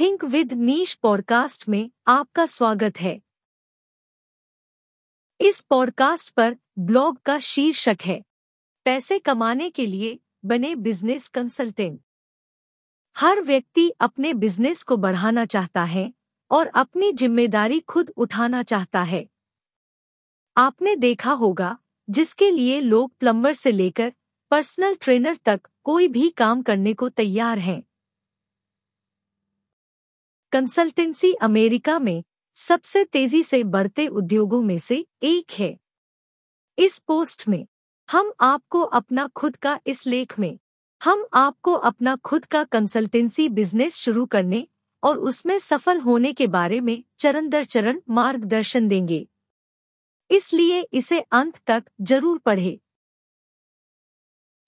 Think with niche podcast में आपका स्वागत है। इस पॉडकास्ट पर ब्लॉग का शीर्षक है, पैसे कमाने के लिए बने बिज़नेस कंसल्टेंट हर व्यक्ति अपने बिज़नेस को बढ़ाना चाहता है और अपनी ज़िम्मेदारी खुद उठाना चाहता है। आपने देखा होगा, जिसके लिए लोग प्लम्बर से लेकर पर्सनल ट्रेनर तक कोई भी काम करने को तैयार हैं। कंसल्टेंसी अमेरिका में सबसे तेज़ी से बढ़ते उद्योगों में से एक है। इस पोस्ट में, हम आपको अपना खुद का इस लेख में, हम आपको अपना खुद का कंसल्टेंसी बिज़नेस शुरू करने और उसमें सफल होने के बारे में चरण दर चरण मार्गदर्शन देंगे। इसलिए इसे अंत तक ज़रूर पढ़े।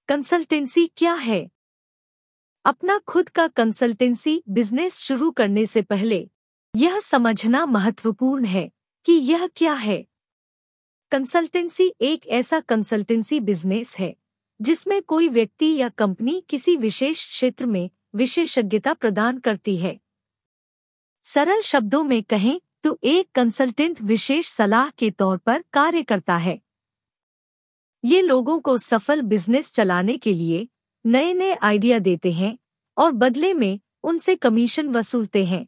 कंसल्टेंसी क्या है? अपना खुद का कंसल्टेंसी बिज़नेस शुरू करने से पहले, यह समझना महत्वपूर्ण है कि यह क्या है। कंसल्टेंसी एक ऐसा कंसल्टेंसी बिज़नेस है, जिसमें कोई व्यक्ति या कंपनी किसी विशेष क्षेत्र में विशेषज्ञता प्रदान करती है। सरल शब्दों में कहें तो एक कंसल्टेंट विशेष सलाह के तौर पर कार्य करता है। ये लोगों को सफल बिज़नेस चलाने के लिए नए नए आइडिया देते हैं और बदले में उनसे कमीशन वसूलते हैं।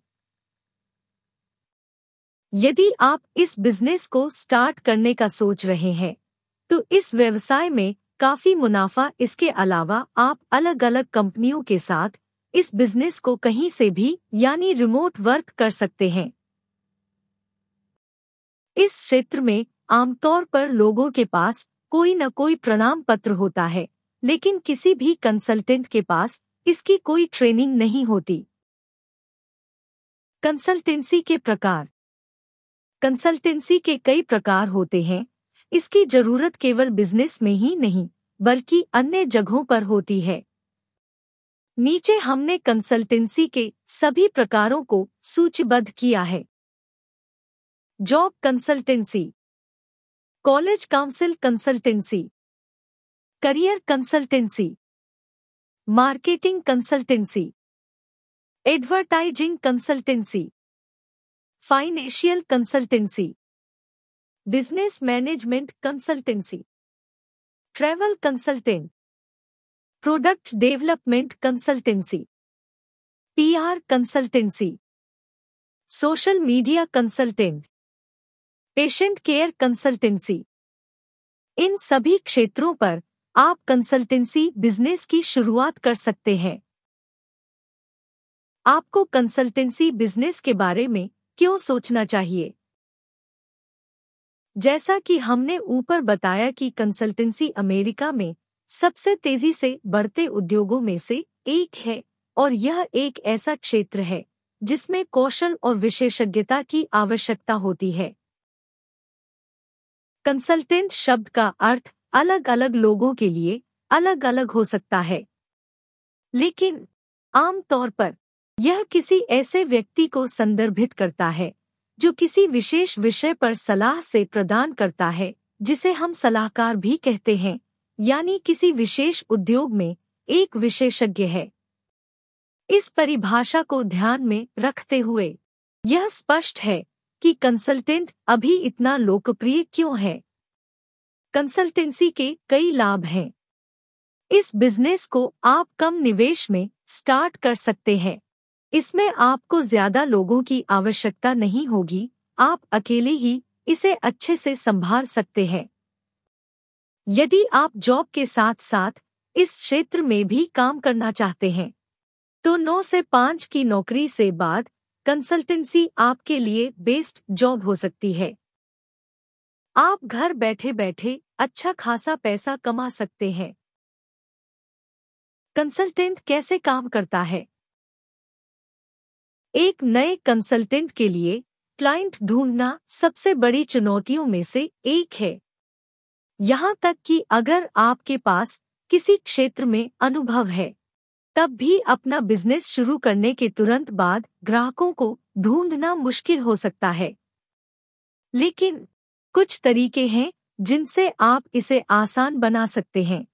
यदि आप इस बिज़नेस को स्टार्ट करने का सोच रहे हैं तो इस व्यवसाय में काफ़ी मुनाफा इसके अलावा आप अलग अलग कंपनियों के साथ इस बिज़नेस को कहीं से भी, यानी रिमोट वर्क कर सकते हैं। इस क्षेत्र में आमतौर पर लोगों के पास कोई न कोई प्रणाम पत्र होता है। लेकिन किसी भी कंसल्टेंट के पास इसकी कोई ट्रेनिंग नहीं होती। कंसल्टेंसी के प्रकार। कंसल्टेंसी के कई प्रकार होते हैं। इसकी ज़रूरत केवल बिज़नेस में ही नहीं, बल्कि अन्य जगहों पर होती है। नीचे हमने कंसल्टेंसी के सभी प्रकारों को सूचीबद्ध किया है। Job consultancy college council consultancy career consultancy, marketing consultancy, advertising consultancy, financial consultancy, business management consultancy, travel consultant, product development consultancy, PR consultancy, social media consultant, patient care consultancy. इन सभी क्षेत्रों पर आप कंसल्टेंसी बिज़नेस की शुरुआत कर सकते हैं। आपको कंसल्टेंसी बिज़नेस के बारे में क्यों सोचना चाहिए? जैसा कि हमने ऊपर बताया कि कंसल्टेंसी अमेरिका में सबसे तेज़ी से बढ़ते उद्योगों में से एक है और यह एक ऐसा क्षेत्र है जिसमें कौशल और विशेषज्ञता की आवश्यकता होती है। कंसल्टेंट शब्द का अर्थ अलग अलग लोगों के लिए अलग अलग हो सकता है। लेकिन, आम तौर पर, यह किसी ऐसे व्यक्ति को संदर्भित करता है, जो किसी विशेष विषय पर सलाह से प्रदान करता है, जिसे हम सलाहकार भी कहते हैं, यानी किसी विशेष उद्योग में एक विशेषज्ञ है। इस परिभाषा को ध्यान में रखते हुए, यह स्पष्ट है कि कंसल्टेंट अभी इतना लोकप्रिय क्यों है। कंसल्टेंसी के कई लाभ हैं। इस बिज़नेस को आप कम निवेश में स्टार्ट कर सकते हैं। इसमें आपको ज़्यादा लोगों की आवश्यकता नहीं होगी, आप अकेले ही इसे अच्छे से संभाल सकते हैं। यदि आप जॉब के साथ साथ इस क्षेत्र में भी काम करना चाहते हैं तो नौ से पाँच की नौकरी से बाद कंसल्टेंसी आपके लिए बेस्ट जॉब हो सकती है। आप घर बैठे बैठे अच्छा खासा पैसा कमा सकते हैं। कंसल्टेंट कैसे काम करता है? एक नए कंसल्टेंट के लिए क्लाइंट ढूंढना सबसे बड़ी चुनौतियों में से एक है। यहाँ तक कि अगर आपके पास किसी क्षेत्र में अनुभव है, तब भी अपना बिज़नेस शुरू करने के तुरंत बाद ग्राहकों को ढूंढना मुश्किल हो सकता है। लेकिन कुछ तरीके हैं जिनसे आप इसे आसान बना सकते हैं।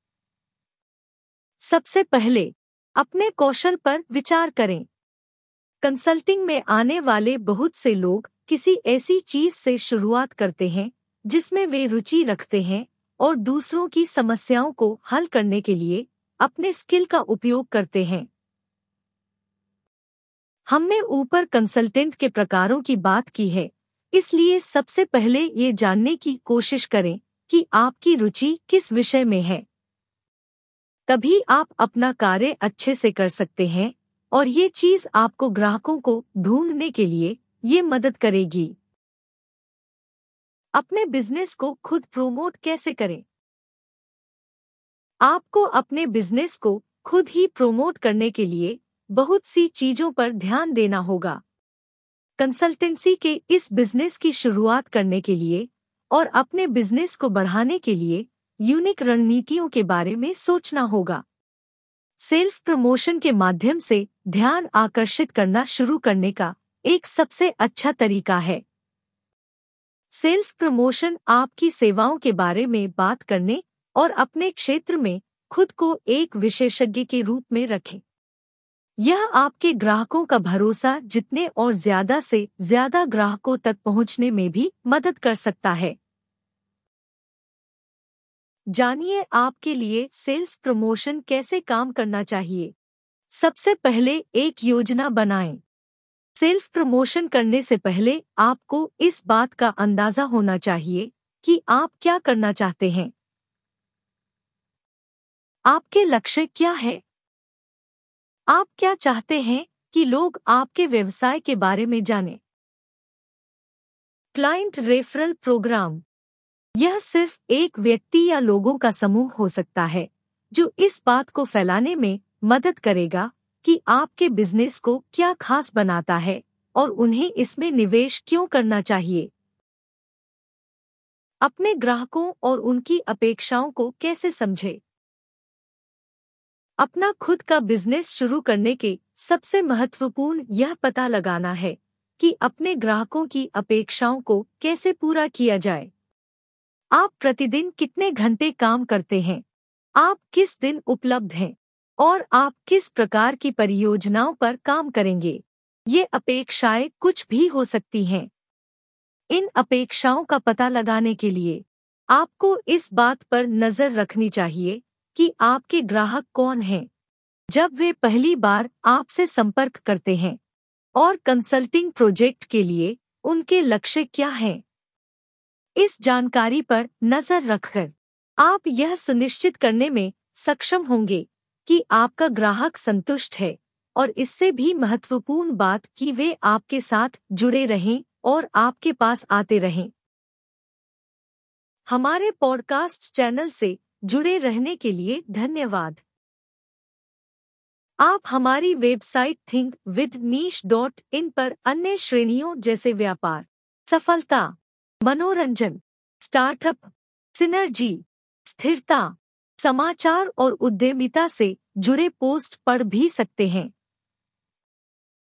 सबसे पहले, अपने कौशल पर विचार करें। कंसल्टिंग में आने वाले बहुत से लोग किसी ऐसी चीज़ से शुरुआत करते हैं, जिसमें वे रुचि रखते हैं और दूसरों की समस्याओं को हल करने के लिए अपने स्किल का उपयोग करते हैं। हमने ऊपर कंसल्टेंट के प्रकारों की बात की है। इसलिए सबसे पहले ये जानने की कोशिश करें कि आपकी रुचि किस विषय में है। तभी आप अपना कार्य अच्छे से कर सकते हैं और ये चीज़ आपको ग्राहकों को ढूँढने के लिए ये मदद करेगी। अपने बिज़नेस को खुद प्रोमोट कैसे करें? आपको अपने बिज़नेस को खुद ही प्रोमोट करने के लिए बहुत सी चीज़ों पर ध्यान देना होगा। कंसल्टेंसी के इस बिज़नेस की शुरुआत करने के लिए और अपने बिज़नेस को बढ़ाने के लिए यूनिक रणनीतियों के बारे में सोचना होगा। सेल्फ प्रमोशन के माध्यम से ध्यान आकर्षित करना शुरू करने का एक सबसे अच्छा तरीका है। सेल्फ प्रमोशन आपकी सेवाओं के बारे में बात करने और अपने क्षेत्र में खुद को एक विशेषज्ञ के रूप में रखें। यह आपके ग्राहकों का भरोसा जितने और ज़्यादा से ज़्यादा ग्राहकों तक पहुँचने में भी मदद कर सकता है। जानिए आपके लिए सेल्फ प्रमोशन कैसे काम करना चाहिए। सबसे पहले एक योजना बनाएँ। सेल्फ प्रमोशन करने से पहले आपको इस बात का अंदाज़ा होना चाहिए कि आप क्या करना चाहते हैं। आपके लक्ष्य क्या है? आप क्या चाहते हैं कि लोग आपके व्यवसाय के बारे में जानें? Client referral program. यह सिर्फ़ एक व्यक्ति या लोगों का समूह हो सकता है, जो इस बात को फैलाने में मदद करेगा कि आपके बिज़नेस को क्या खास बनाता है और उन्हें इसमें निवेश क्यों करना चाहिए। अपने ग्राहकों और उनकी अपेक्षाओं को कैसे समझे? अपना खुद का बिज़नेस शुरू करने के सबसे महत्वपूर्ण यह पता लगाना है कि अपने ग्राहकों की अपेक्षाओं को कैसे पूरा किया जाए। आप प्रतिदिन कितने घंटे काम करते हैं? आप किस दिन उपलब्ध हैं? और आप किस प्रकार की परियोजनाओं पर काम करेंगे? ये अपेक्षाएँ कुछ भी हो सकती हैं। इन अपेक्षाओं का पता लगाने के लिए आपको इस बात पर नज़र रखनी चाहिए कि आपके ग्राहक कौन हैं। जब वे पहली बार आपसे संपर्क करते हैं और कंसल्टिंग प्रोजेक्ट के लिए उनके लक्ष्य क्या हैं, इस जानकारी पर नज़र रखकर आप यह सुनिश्चित करने में सक्षम होंगे कि आपका ग्राहक संतुष्ट है और इससे भी महत्वपूर्ण बात कि वे आपके साथ जुड़े रहें और आपके पास आते रहें। हमारे पॉडकास्ट चैनल से जुड़े रहने के लिए धन्यवाद। आप हमारी website Think with Niche dot in पर अन्य श्रेणियों जैसे व्यापार, सफलता, मनोरंजन स्टार्टअप सिनर्जी स्थिरता, समाचार और उद्यमिता से जुड़े पोस्ट पढ़ भी सकते हैं।